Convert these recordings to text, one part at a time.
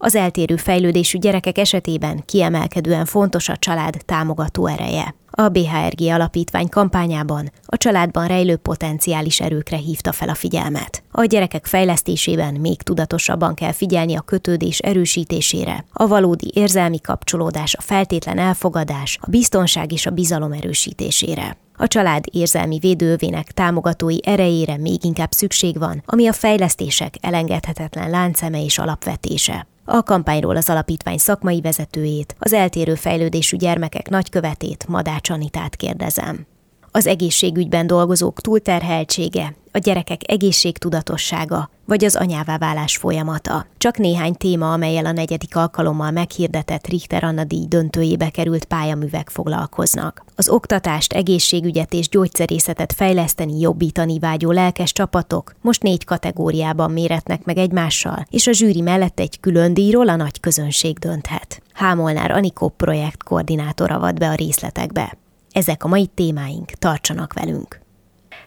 Az eltérő fejlődésű gyerekek esetében kiemelkedően fontos a család támogató ereje. A BHRG alapítvány kampányában a családban rejlő potenciális erőkre hívta fel a figyelmet. A gyerekek fejlesztésében még tudatosabban kell figyelni a kötődés erősítésére, a valódi érzelmi kapcsolódás, a feltétlen elfogadás, a biztonság és a bizalom erősítésére. A család érzelmi védővének támogatói erejére még inkább szükség van, ami a fejlesztések elengedhetetlen lánceme és alapvetése. A kampányról az alapítvány szakmai vezetőjét, az eltérő fejlődésű gyermekek nagykövetét, Madács Anitát kérdezem. Az egészségügyben dolgozók túlterheltsége, a gyerekek egészségtudatossága, vagy az anyává válás folyamata. Csak néhány téma, amelyel a negyedik alkalommal meghirdetett Richter Anna díj döntőjébe került pályaművek foglalkoznak. Az oktatást, egészségügyet és gyógyszerészetet fejleszteni, jobbítani vágyó lelkes csapatok most négy kategóriában méretnek meg egymással, és a zsűri mellett egy külön díjról a nagy közönség dönthet. Hámolnár Anikó projekt koordinátora vad be a részletekbe. Ezek a mai témáink, tartsanak velünk!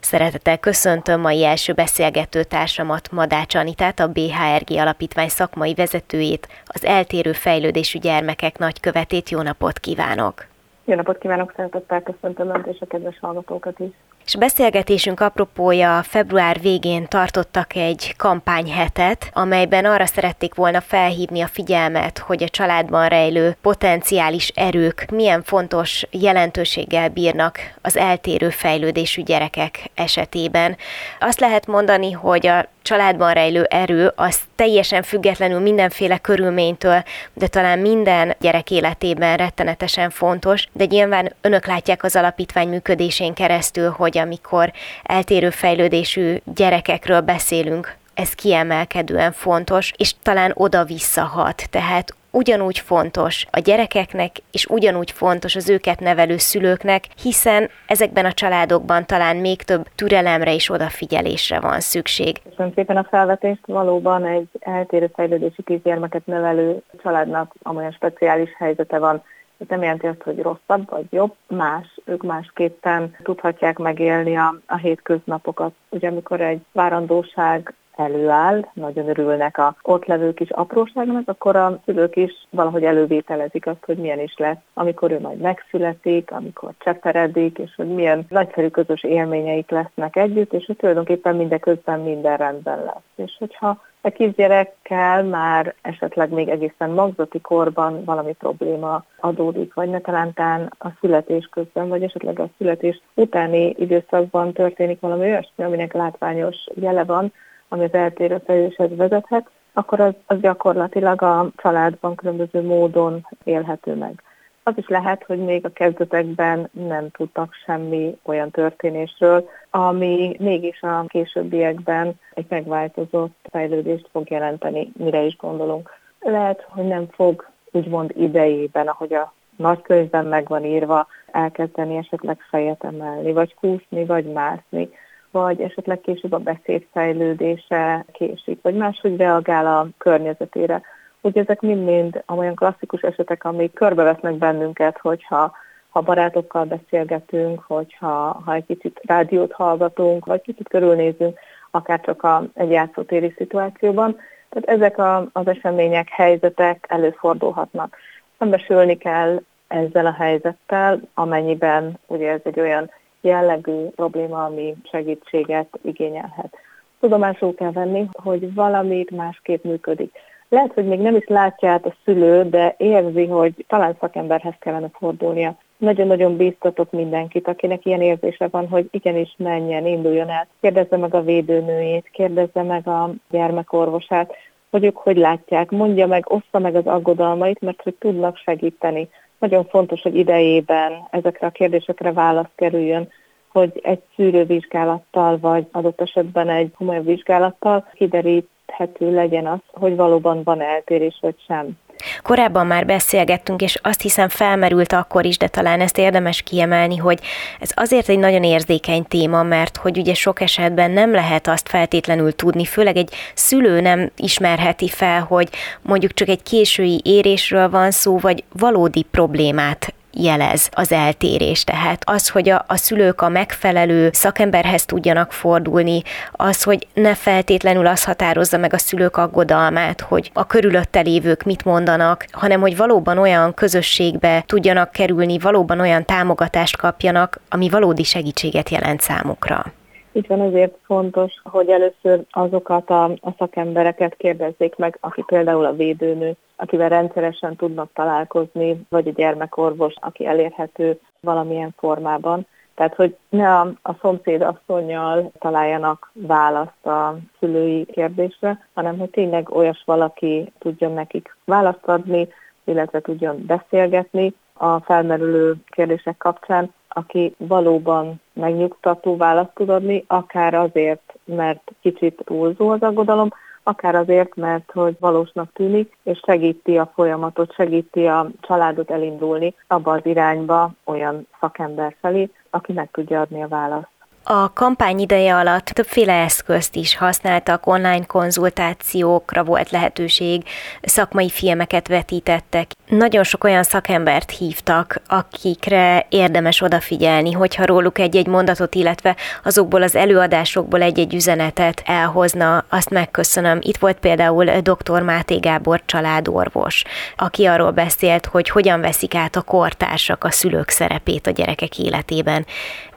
Szeretettel köszöntöm mai első beszélgető társamat, Madács Anitát, a BHRG Alapítvány szakmai vezetőjét, az eltérő fejlődésű gyermekek nagykövetét. Jó napot kívánok! Jó napot kívánok, szeretettel köszöntöm Önt és a kedves hallgatókat is. És beszélgetésünk apropója február végén tartottak egy kampányhetet, amelyben arra szerették volna felhívni a figyelmet, hogy a családban rejlő potenciális erők milyen fontos jelentőséggel bírnak az eltérő fejlődésű gyerekek esetében. Azt lehet mondani, hogy a családban rejlő erő az teljesen függetlenül mindenféle körülménytől, de talán minden gyerek életében rettenetesen fontos, de nyilván önök látják az alapítvány működésén keresztül, hogy amikor eltérő fejlődésű gyerekekről beszélünk, ez kiemelkedően fontos, és talán oda visszahat. Tehát ugyanúgy fontos a gyerekeknek, és ugyanúgy fontos az őket nevelő szülőknek, hiszen ezekben a családokban talán még több türelemre és odafigyelésre van szükség. Köszönöm szépen a felvetést. Valóban egy eltérő fejlődési kisgyermeket nevelő családnak amolyan speciális helyzete van, ez nem jelenti azt, hogy rosszabb vagy jobb, más, ők másképpen tudhatják megélni a, a hétköznapokat. Ugye amikor egy várandóság előáll, nagyon örülnek a ott levő kis apróságnak, akkor a szülők is valahogy elővételezik azt, hogy milyen is lesz, amikor ő majd megszületik, amikor cseperedik, és hogy milyen nagyszerű közös élményeik lesznek együtt, és hogy tulajdonképpen mindeközben minden rendben lesz. És hogyha a kisgyerekkel már esetleg még egészen magzati korban valami probléma adódik, vagy ne talántán a születés közben, vagy esetleg a születés utáni időszakban történik valami olyasmi, aminek látványos jele van, ami az eltérő fejlődéshez vezethet, akkor az, az gyakorlatilag a családban különböző módon élhető meg. Az is lehet, hogy még a kezdetekben nem tudtak semmi olyan történésről, ami mégis a későbbiekben egy megváltozott fejlődést fog jelenteni, mire is gondolunk. Lehet, hogy nem fog úgymond idejében, ahogy a nagykönyvben meg van írva, elkezdeni esetleg fejet emelni, vagy kúszni, vagy mászni, vagy esetleg később a beszéd fejlődése késik, vagy máshogy reagál a környezetére. Ugye ezek mind-mind olyan klasszikus esetek, amik körbevesznek bennünket, hogyha ha barátokkal beszélgetünk, hogyha ha egy kicsit rádiót hallgatunk, vagy kicsit körülnézünk, akár csak a, egy játszótéri szituációban. Tehát ezek a, az események, helyzetek előfordulhatnak. Szembesülni kell ezzel a helyzettel, amennyiben ugye ez egy olyan jellegű probléma, ami segítséget igényelhet. Tudomásul kell venni, hogy valamit másképp működik. Lehet, hogy még nem is látja át a szülő, de érzi, hogy talán szakemberhez kellene fordulnia. Nagyon-nagyon bíztatok mindenkit, akinek ilyen érzése van, hogy igenis menjen, induljon el. Kérdezze meg a védőnőjét, kérdezze meg a gyermekorvosát, hogy ők hogy látják, mondja meg, ossza meg az aggodalmait, mert hogy tudnak segíteni nagyon fontos, hogy idejében ezekre a kérdésekre válasz kerüljön, hogy egy szűrővizsgálattal, vagy adott esetben egy komolyabb vizsgálattal kideríthető legyen az, hogy valóban van eltérés, vagy sem. Korábban már beszélgettünk, és azt hiszem felmerült akkor is, de talán ezt érdemes kiemelni, hogy ez azért egy nagyon érzékeny téma, mert hogy ugye sok esetben nem lehet azt feltétlenül tudni, főleg egy szülő nem ismerheti fel, hogy mondjuk csak egy késői érésről van szó, vagy valódi problémát jelez az eltérés. Tehát az, hogy a, a szülők a megfelelő szakemberhez tudjanak fordulni, az, hogy ne feltétlenül az határozza meg a szülők aggodalmát, hogy a körülötte lévők mit mondanak, hanem hogy valóban olyan közösségbe tudjanak kerülni, valóban olyan támogatást kapjanak, ami valódi segítséget jelent számukra. Így van, ezért fontos, hogy először azokat a, a szakembereket kérdezzék meg, aki például a védőnő, akivel rendszeresen tudnak találkozni, vagy a gyermekorvos, aki elérhető valamilyen formában. Tehát, hogy ne a, a szomszéd asszonyjal találjanak választ a szülői kérdésre, hanem hogy tényleg olyas valaki tudjon nekik választ adni, illetve tudjon beszélgetni a felmerülő kérdések kapcsán, aki valóban megnyugtató választ tud adni, akár azért, mert kicsit túlzó az aggodalom, akár azért, mert hogy valósnak tűnik, és segíti a folyamatot, segíti a családot elindulni abba az irányba olyan szakember felé, aki meg tudja adni a választ. A kampány ideje alatt többféle eszközt is használtak, online konzultációkra volt lehetőség, szakmai filmeket vetítettek. Nagyon sok olyan szakembert hívtak, akikre érdemes odafigyelni, hogyha róluk egy-egy mondatot, illetve azokból az előadásokból egy-egy üzenetet elhozna, azt megköszönöm. Itt volt például dr. Máté Gábor családorvos, aki arról beszélt, hogy hogyan veszik át a kortársak a szülők szerepét a gyerekek életében.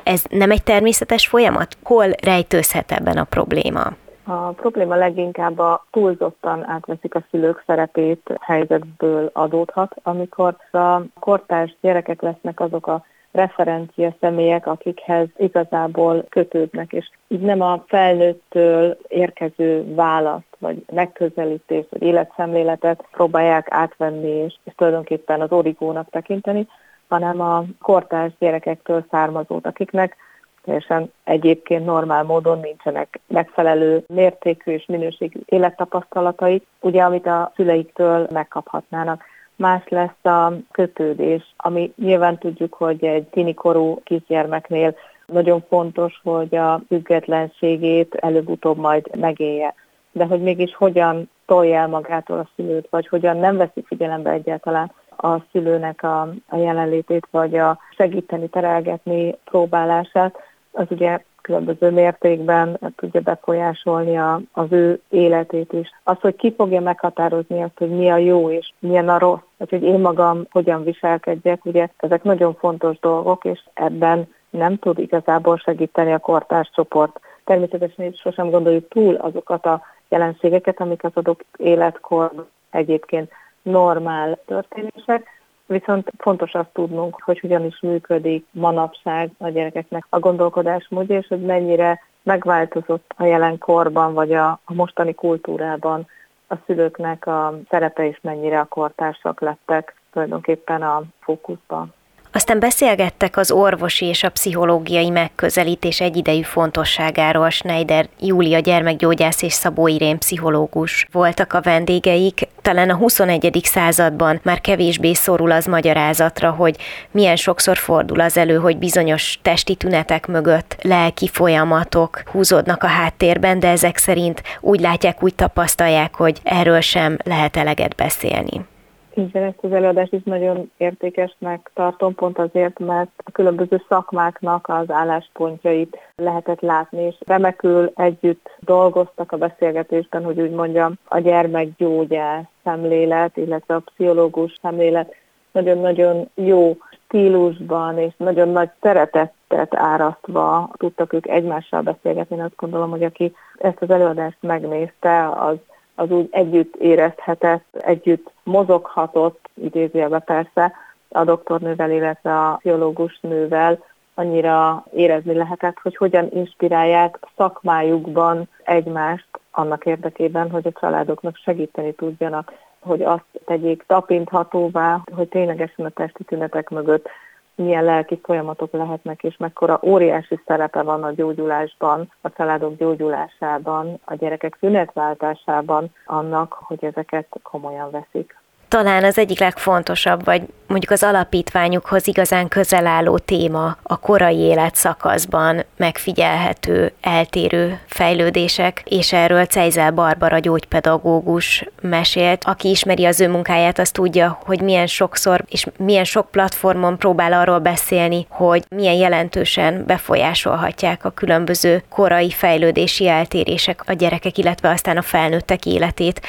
Ez nem egy természetes folyamat? Hol rejtőzhet ebben a probléma? A probléma leginkább a túlzottan átveszik a szülők szerepét helyzetből adódhat, amikor a kortárs gyerekek lesznek azok a referencia személyek, akikhez igazából kötődnek, és így nem a felnőttől érkező választ, vagy megközelítést, vagy életszemléletet próbálják átvenni, és, és tulajdonképpen az origónak tekinteni, hanem a kortárs gyerekektől származót, akiknek teljesen egyébként normál módon nincsenek megfelelő mértékű és minőségű élettapasztalatai, ugye amit a szüleiktől megkaphatnának. Más lesz a kötődés, ami nyilván tudjuk, hogy egy tinikorú kisgyermeknél nagyon fontos, hogy a függetlenségét előbb-utóbb majd megélje. De hogy mégis hogyan tolja el magától a szülőt, vagy hogyan nem veszi figyelembe egyáltalán a szülőnek a, a jelenlétét, vagy a segíteni, terelgetni próbálását, az ugye különböző mértékben tudja befolyásolni a, az ő életét is. Az, hogy ki fogja meghatározni azt, hogy mi a jó és milyen a rossz, vagy hogy én magam hogyan viselkedjek, ugye ezek nagyon fontos dolgok, és ebben nem tud igazából segíteni a kortárs csoport. Természetesen is sosem gondoljuk túl azokat a jelenségeket, amik az adott életkor egyébként normál történések, viszont fontos azt tudnunk, hogy hogyan is működik manapság a gyerekeknek a gondolkodásmódja, és hogy mennyire megváltozott a jelenkorban, vagy a, a mostani kultúrában a szülőknek a szerepe, és mennyire a kortársak lettek tulajdonképpen a fókuszban. Aztán beszélgettek az orvosi és a pszichológiai megközelítés egyidejű fontosságáról. Schneider Júlia gyermekgyógyász és Szabó Irén pszichológus voltak a vendégeik. Talán a 21. században már kevésbé szorul az magyarázatra, hogy milyen sokszor fordul az elő, hogy bizonyos testi tünetek mögött lelki folyamatok húzódnak a háttérben, de ezek szerint úgy látják, úgy tapasztalják, hogy erről sem lehet eleget beszélni. Így ezt az előadást is nagyon értékesnek tartom, pont azért, mert a különböző szakmáknak az álláspontjait lehetett látni, és remekül együtt dolgoztak a beszélgetésben, hogy úgy mondjam, a gyermekgyógyász szemlélet, illetve a pszichológus szemlélet nagyon-nagyon jó stílusban és nagyon nagy szeretettet árasztva tudtak ők egymással beszélgetni. Én azt gondolom, hogy aki ezt az előadást megnézte, az az úgy együtt érezhetett, együtt mozoghatott, idézőjelben persze, a doktornővel, illetve a pszichológus nővel, annyira érezni lehetett, hogy hogyan inspirálják szakmájukban egymást annak érdekében, hogy a családoknak segíteni tudjanak. hogy azt tegyék tapinthatóvá, hogy ténylegesen a testi tünetek mögött milyen lelki folyamatok lehetnek, és mekkora óriási szerepe van a gyógyulásban, a családok gyógyulásában, a gyerekek szünetváltásában annak, hogy ezeket komolyan veszik. Talán az egyik legfontosabb, vagy mondjuk az alapítványukhoz igazán közel álló téma a korai életszakaszban megfigyelhető eltérő fejlődések, és erről Cejzel Barbara gyógypedagógus mesélt. Aki ismeri az ő munkáját, az tudja, hogy milyen sokszor és milyen sok platformon próbál arról beszélni, hogy milyen jelentősen befolyásolhatják a különböző korai fejlődési eltérések a gyerekek, illetve aztán a felnőttek életét.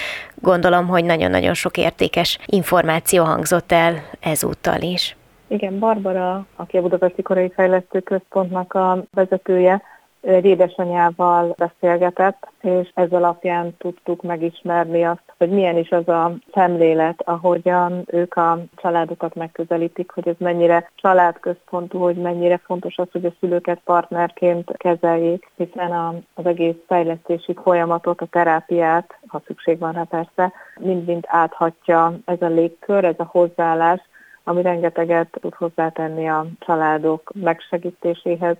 Gondolom, hogy nagyon-nagyon sok értékes információ hangzott el ezúttal is. Igen, Barbara, aki a Budapesti Korai Fejlesztő Központnak a vezetője, egy édesanyával beszélgetett, és ez alapján tudtuk megismerni azt, hogy milyen is az a szemlélet, ahogyan ők a családokat megközelítik, hogy ez mennyire családközpontú, hogy mennyire fontos az, hogy a szülőket partnerként kezeljék, hiszen az egész fejlesztési folyamatot, a terápiát, ha szükség van rá persze, mind-mind áthatja ez a légkör, ez a hozzáállás, ami rengeteget tud hozzátenni a családok megsegítéséhez,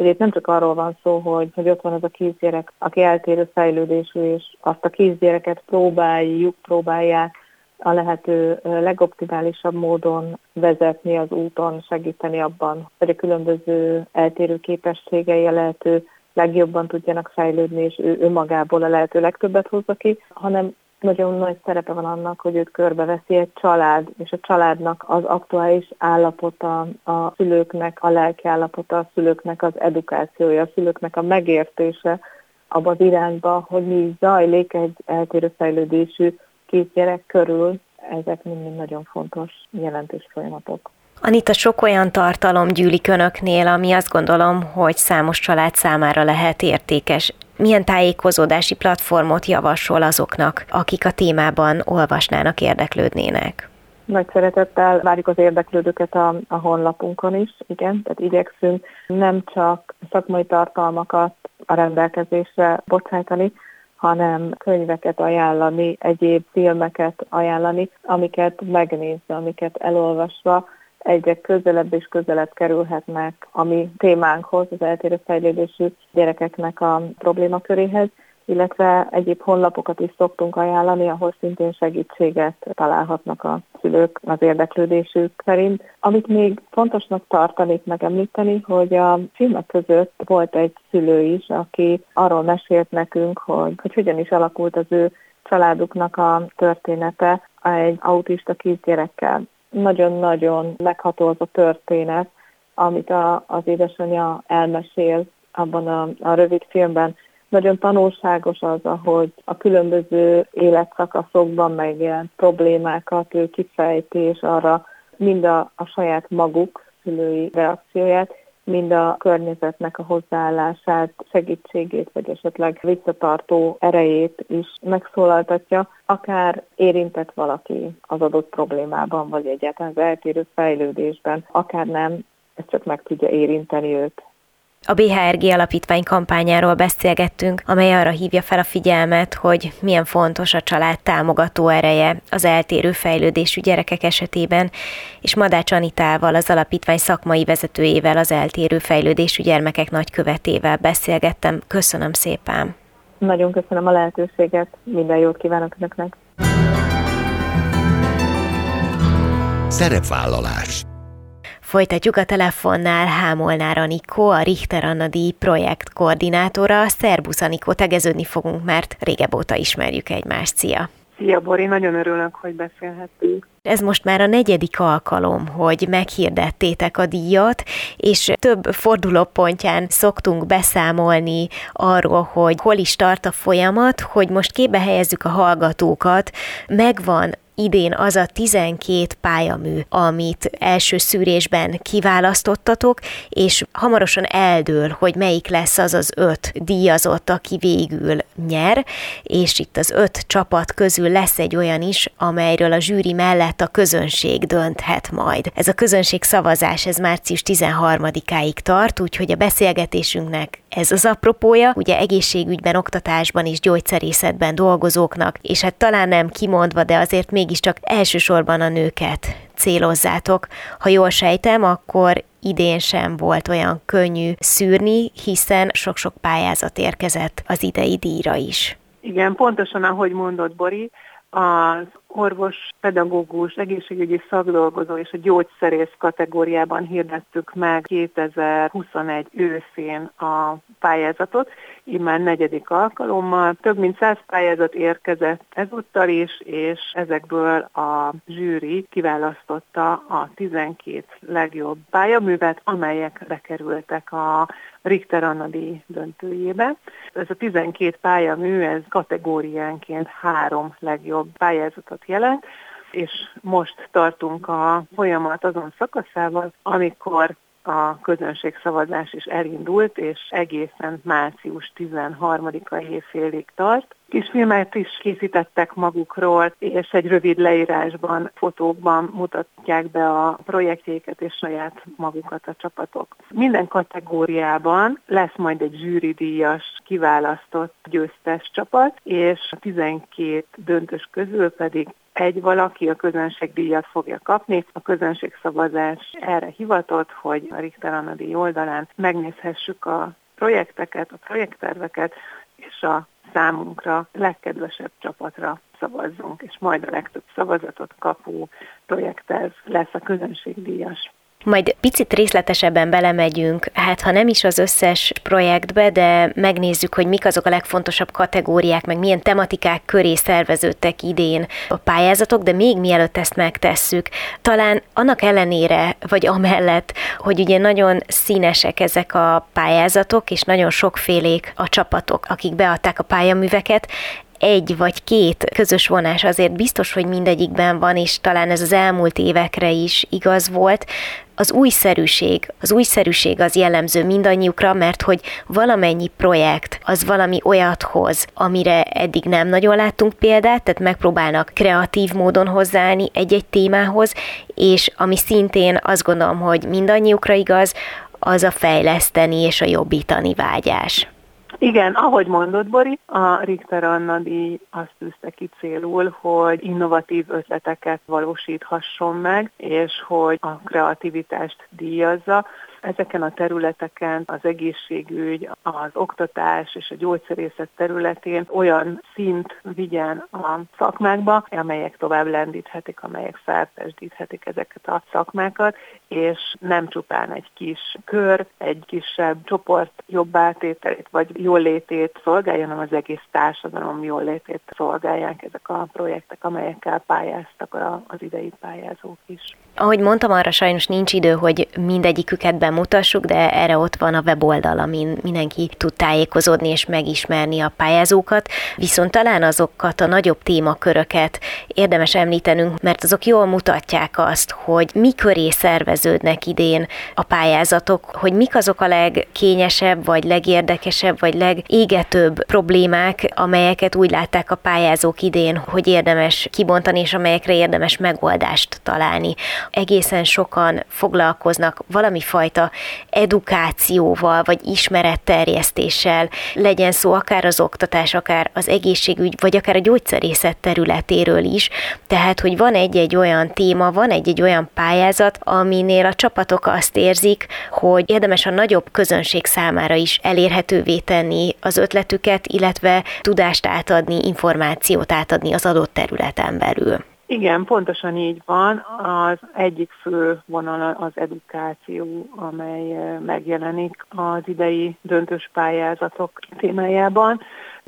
Ugye itt nem csak arról van szó, hogy, hogy ott van az a kisgyerek, aki eltérő fejlődésű, és azt a kisgyereket próbáljuk, próbálják a lehető legoptimálisabb módon vezetni az úton, segíteni abban, hogy a különböző eltérő képességei a lehető legjobban tudjanak fejlődni, és ő önmagából a lehető legtöbbet hozza ki, hanem nagyon nagy szerepe van annak, hogy őt körbeveszi egy család, és a családnak az aktuális állapota, a szülőknek a lelki állapota, a szülőknek az edukációja, a szülőknek a megértése abban az irányba, hogy mi zajlik egy eltérő fejlődésű kisgyerek körül, ezek mind nagyon fontos, jelentős folyamatok. Anita, sok olyan tartalom gyűlik önöknél, ami azt gondolom, hogy számos család számára lehet értékes milyen tájékozódási platformot javasol azoknak, akik a témában olvasnának, érdeklődnének? Nagy szeretettel várjuk az érdeklődőket a, a honlapunkon is, igen, tehát igyekszünk nem csak szakmai tartalmakat a rendelkezésre bocsájtani, hanem könyveket ajánlani, egyéb filmeket ajánlani, amiket megnézve, amiket elolvasva egyre közelebb és közelebb kerülhetnek a mi témánkhoz, az eltérő fejlődésű gyerekeknek a problémaköréhez, illetve egyéb honlapokat is szoktunk ajánlani, ahol szintén segítséget találhatnak a szülők az érdeklődésük szerint. Amit még fontosnak tartanék megemlíteni, hogy a filmek között volt egy szülő is, aki arról mesélt nekünk, hogy, hogy hogyan is alakult az ő családuknak a története egy autista kisgyerekkel nagyon-nagyon megható az a történet, amit a, az édesanyja elmesél abban a, a rövid filmben. Nagyon tanulságos az, ahogy a különböző életszakaszokban megjelent problémákat ő kifejti, és arra mind a, a saját maguk szülői reakcióját, mind a környezetnek a hozzáállását, segítségét, vagy esetleg visszatartó erejét is megszólaltatja, akár érintett valaki az adott problémában, vagy egyáltalán az eltérő fejlődésben, akár nem, ez csak meg tudja érinteni őt. A BHRG alapítvány kampányáról beszélgettünk, amely arra hívja fel a figyelmet, hogy milyen fontos a család támogató ereje az eltérő fejlődésű gyerekek esetében, és Madács Anitával, az alapítvány szakmai vezetőjével, az eltérő fejlődésű gyermekek nagykövetével beszélgettem. Köszönöm szépen! Nagyon köszönöm a lehetőséget, minden jót kívánok Önöknek! Szerepvállalás Folytatjuk a telefonnál Hámolnár Anikó, a Richter Anna díj projekt koordinátora. Szerbusz Anikó, tegeződni fogunk, mert régebb óta ismerjük egymást. Szia! Szia Bori, nagyon örülök, hogy beszélhetünk. Ez most már a negyedik alkalom, hogy meghirdettétek a díjat, és több fordulópontján szoktunk beszámolni arról, hogy hol is tart a folyamat, hogy most képbe helyezzük a hallgatókat, megvan idén az a 12 pályamű, amit első szűrésben kiválasztottatok, és hamarosan eldől, hogy melyik lesz az az öt díjazott, aki végül nyer, és itt az öt csapat közül lesz egy olyan is, amelyről a zsűri mellett a közönség dönthet majd. Ez a közönség szavazás, ez március 13-áig tart, úgyhogy a beszélgetésünknek ez az apropója, ugye egészségügyben, oktatásban és gyógyszerészetben dolgozóknak, és hát talán nem kimondva, de azért mégiscsak elsősorban a nőket célozzátok. Ha jól sejtem, akkor idén sem volt olyan könnyű szűrni, hiszen sok-sok pályázat érkezett az idei díjra is. Igen, pontosan ahogy mondott Bori, az orvos, pedagógus, egészségügyi szakdolgozó és a gyógyszerész kategóriában hirdettük meg 2021 őszén a pályázatot, már negyedik alkalommal. Több mint száz pályázat érkezett ezúttal is, és ezekből a zsűri kiválasztotta a 12 legjobb pályaművet, amelyek bekerültek a Richter Annadi döntőjébe. Ez a 12 pályamű, ez kategóriánként három legjobb pályázatot jelent, és most tartunk a folyamat azon szakaszával, amikor a közönségszavazás is elindult, és egészen március 13-a évfélig tart. Kisfilmet is készítettek magukról, és egy rövid leírásban, fotókban mutatják be a projektjéket és saját magukat a csapatok. Minden kategóriában lesz majd egy zsűridíjas kiválasztott győztes csapat, és a 12 döntős közül pedig egy valaki a közönségdíjat fogja kapni. A közönségszavazás erre hivatott, hogy a Richter Anadi oldalán megnézhessük a projekteket, a projektterveket, és a számunkra legkedvesebb csapatra szavazzunk, és majd a legtöbb szavazatot kapó projektterv lesz a közönségdíjas. Majd picit részletesebben belemegyünk, hát ha nem is az összes projektbe, de megnézzük, hogy mik azok a legfontosabb kategóriák, meg milyen tematikák köré szerveződtek idén a pályázatok, de még mielőtt ezt megtesszük, talán annak ellenére, vagy amellett, hogy ugye nagyon színesek ezek a pályázatok, és nagyon sokfélék a csapatok, akik beadták a pályaműveket, egy vagy két közös vonás azért biztos, hogy mindegyikben van, és talán ez az elmúlt évekre is igaz volt, az újszerűség. Az újszerűség az jellemző mindannyiukra, mert hogy valamennyi projekt az valami olyat hoz, amire eddig nem nagyon láttunk példát, tehát megpróbálnak kreatív módon hozzáállni egy-egy témához, és ami szintén azt gondolom, hogy mindannyiukra igaz, az a fejleszteni és a jobbítani vágyás. Igen, ahogy mondott Bori, a Richter Anna díj azt tűzte ki célul, hogy innovatív ötleteket valósíthasson meg, és hogy a kreativitást díjazza. Ezeken a területeken az egészségügy, az oktatás és a gyógyszerészet területén olyan szint vigyen a szakmákba, amelyek tovább lendíthetik, amelyek felpesdíthetik ezeket a szakmákat, és nem csupán egy kis kör, egy kisebb csoport jobb vagy jólétét szolgálja, hanem az egész társadalom jólétét szolgálják ezek a projektek, amelyekkel pályáztak az idei pályázók is. Ahogy mondtam, arra sajnos nincs idő, hogy mindegyiküket bemutassuk, de erre ott van a weboldal, amin mindenki tud tájékozódni és megismerni a pályázókat, viszont talán azokat a nagyobb témaköröket érdemes említenünk, mert azok jól mutatják azt, hogy mi köré szerveződnek idén a pályázatok, hogy mik azok a legkényesebb, vagy legérdekesebb, vagy legégetőbb problémák, amelyeket úgy látták a pályázók idén, hogy érdemes kibontani, és amelyekre érdemes megoldást találni. Egészen sokan foglalkoznak valami fajta edukációval, vagy ismeretterjesztéssel, legyen szó akár az oktatás, akár az egészségügy, vagy akár a gyógyszerészet területéről is. Tehát, hogy van egy-egy olyan téma, van egy-egy olyan pályázat, aminél a csapatok azt érzik, hogy érdemes a nagyobb közönség számára is elérhetővé tenni az ötletüket, illetve tudást átadni, információt átadni az adott területen belül. Igen, pontosan így van. Az egyik fő vonal az edukáció, amely megjelenik az idei döntős pályázatok témájában.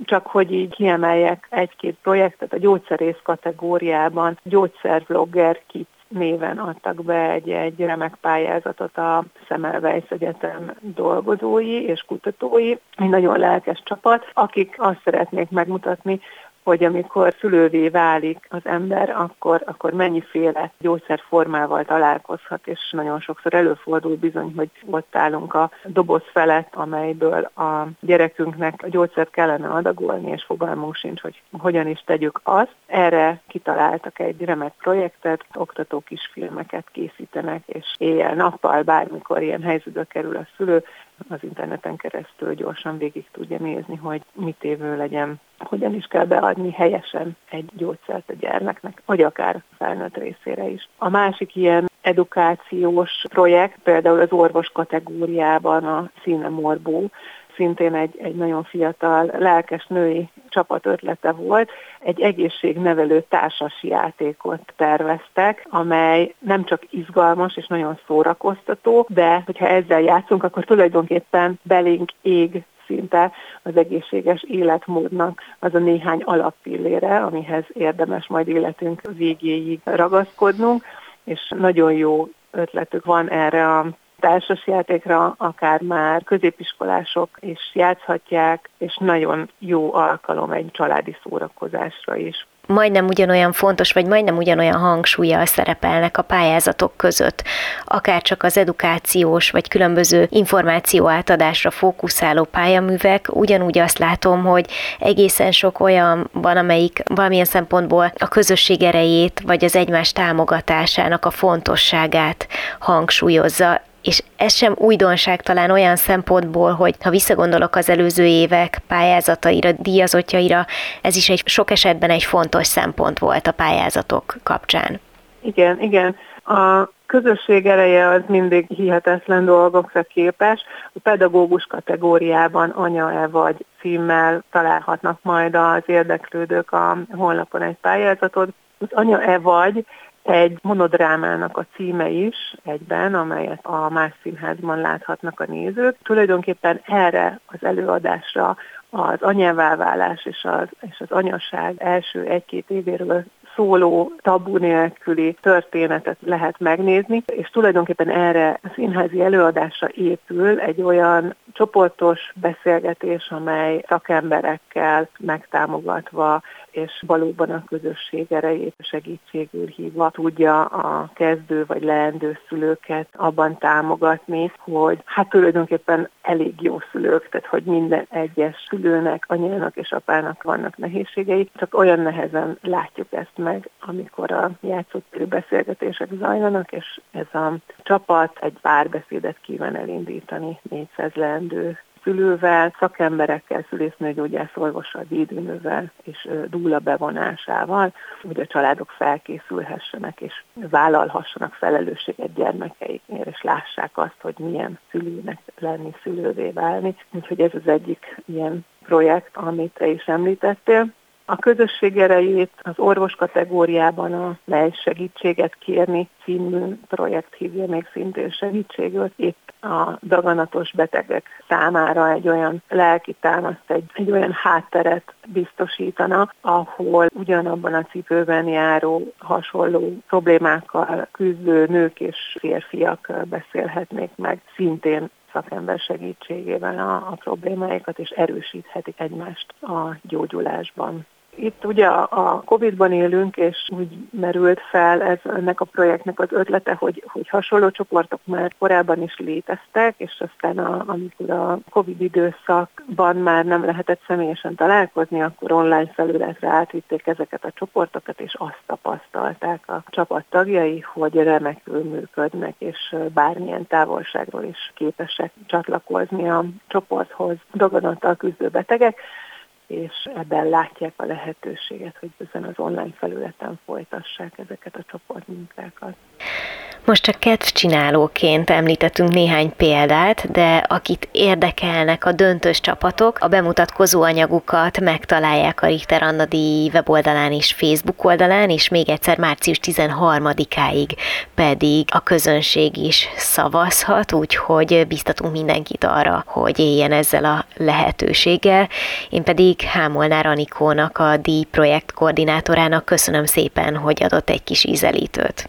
Csak hogy így kiemeljek egy-két projektet, a gyógyszerész kategóriában gyógyszervlogger kit néven adtak be egy, egy remek pályázatot a Szemelweis Egyetem dolgozói és kutatói, egy nagyon lelkes csapat, akik azt szeretnék megmutatni, hogy amikor szülővé válik az ember, akkor, akkor mennyiféle gyógyszerformával találkozhat, és nagyon sokszor előfordul bizony, hogy ott állunk a doboz felett, amelyből a gyerekünknek a gyógyszert kellene adagolni, és fogalmunk sincs, hogy hogyan is tegyük azt. Erre kitaláltak egy remek projektet, oktatók is filmeket készítenek, és éjjel-nappal, bármikor ilyen helyzetbe kerül a szülő, az interneten keresztül gyorsan végig tudja nézni, hogy mit évő legyen, hogyan is kell beadni helyesen egy gyógyszert a gyermeknek, vagy akár felnőtt részére is. A másik ilyen edukációs projekt, például az orvos kategóriában a Színe Morbó, szintén egy, egy nagyon fiatal, lelkes női csapat ötlete volt, egy egészségnevelő társas játékot terveztek, amely nem csak izgalmas és nagyon szórakoztató, de hogyha ezzel játszunk, akkor tulajdonképpen belénk ég szinte az egészséges életmódnak. Az a néhány alappillére, amihez érdemes majd életünk végéig ragaszkodnunk, és nagyon jó ötletük van erre a társasjátékra akár már középiskolások is játszhatják, és nagyon jó alkalom egy családi szórakozásra is. Majdnem ugyanolyan fontos, vagy majdnem ugyanolyan hangsúlyjal szerepelnek a pályázatok között, akár csak az edukációs, vagy különböző információ átadásra fókuszáló pályaművek, ugyanúgy azt látom, hogy egészen sok olyan van, amelyik valamilyen szempontból a közösség erejét, vagy az egymás támogatásának a fontosságát hangsúlyozza és ez sem újdonság talán olyan szempontból, hogy ha visszagondolok az előző évek pályázataira, díjazottjaira, ez is egy sok esetben egy fontos szempont volt a pályázatok kapcsán. Igen, igen. A közösség ereje az mindig hihetetlen dolgokra képes. A pedagógus kategóriában anya-e vagy címmel találhatnak majd az érdeklődők a honlapon egy pályázatot. Az anya-e vagy egy monodrámának a címe is egyben, amelyet a Más Színházban láthatnak a nézők. Tulajdonképpen erre az előadásra az anyáváválás és az, és az anyaság első egy-két évéről szóló tabu nélküli történetet lehet megnézni, és tulajdonképpen erre a színházi előadásra épül egy olyan csoportos beszélgetés, amely szakemberekkel megtámogatva és valóban a közösség erejét segítségül hívva tudja a kezdő vagy leendő szülőket abban támogatni, hogy hát tulajdonképpen elég jó szülők, tehát hogy minden egyes szülőnek, anyának és apának vannak nehézségei, csak olyan nehezen látjuk ezt meg, amikor a játszott beszélgetések zajlanak, és ez a csapat egy párbeszédet kíván elindítani 400 leendő szülővel, szakemberekkel, szülésznőgyógyász orvossal, védőnővel és dúla bevonásával, hogy a családok felkészülhessenek és vállalhassanak felelősséget gyermekeiknél, és lássák azt, hogy milyen szülőnek lenni, szülővé válni. Úgyhogy ez az egyik ilyen projekt, amit te is említettél. A közösség erejét az orvos kategóriában a Mely segítséget kérni című projekt hívja még szintén segítségül. Itt a daganatos betegek számára egy olyan lelki támaszt, egy, egy olyan hátteret biztosítana, ahol ugyanabban a cipőben járó hasonló problémákkal küzdő nők és férfiak beszélhetnék meg szintén szakember segítségével a, a problémáikat, és erősíthetik egymást a gyógyulásban. Itt ugye a Covid-ban élünk, és úgy merült fel ez ennek a projektnek az ötlete, hogy, hogy hasonló csoportok már korábban is léteztek, és aztán a, amikor a Covid időszakban már nem lehetett személyesen találkozni, akkor online felületre átvitték ezeket a csoportokat, és azt tapasztalták a csapat tagjai, hogy remekül működnek, és bármilyen távolságról is képesek csatlakozni a csoporthoz daganattal küzdő betegek és ebben látják a lehetőséget, hogy ezen az online felületen folytassák ezeket a csoportmunkákat. Most csak kedvcsinálóként említettünk néhány példát, de akit érdekelnek a döntős csapatok, a bemutatkozó anyagukat megtalálják a Richter Anna díj weboldalán és Facebook oldalán, és még egyszer március 13-áig pedig a közönség is szavazhat, úgyhogy biztatunk mindenkit arra, hogy éljen ezzel a lehetőséggel. Én pedig Hámolnár Anikónak, a díj projekt koordinátorának köszönöm szépen, hogy adott egy kis ízelítőt.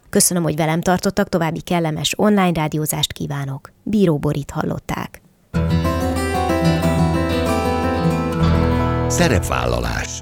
Köszönöm, hogy velem tartottak, további kellemes online rádiózást kívánok. Bíró Borit hallották. Szerepvállalás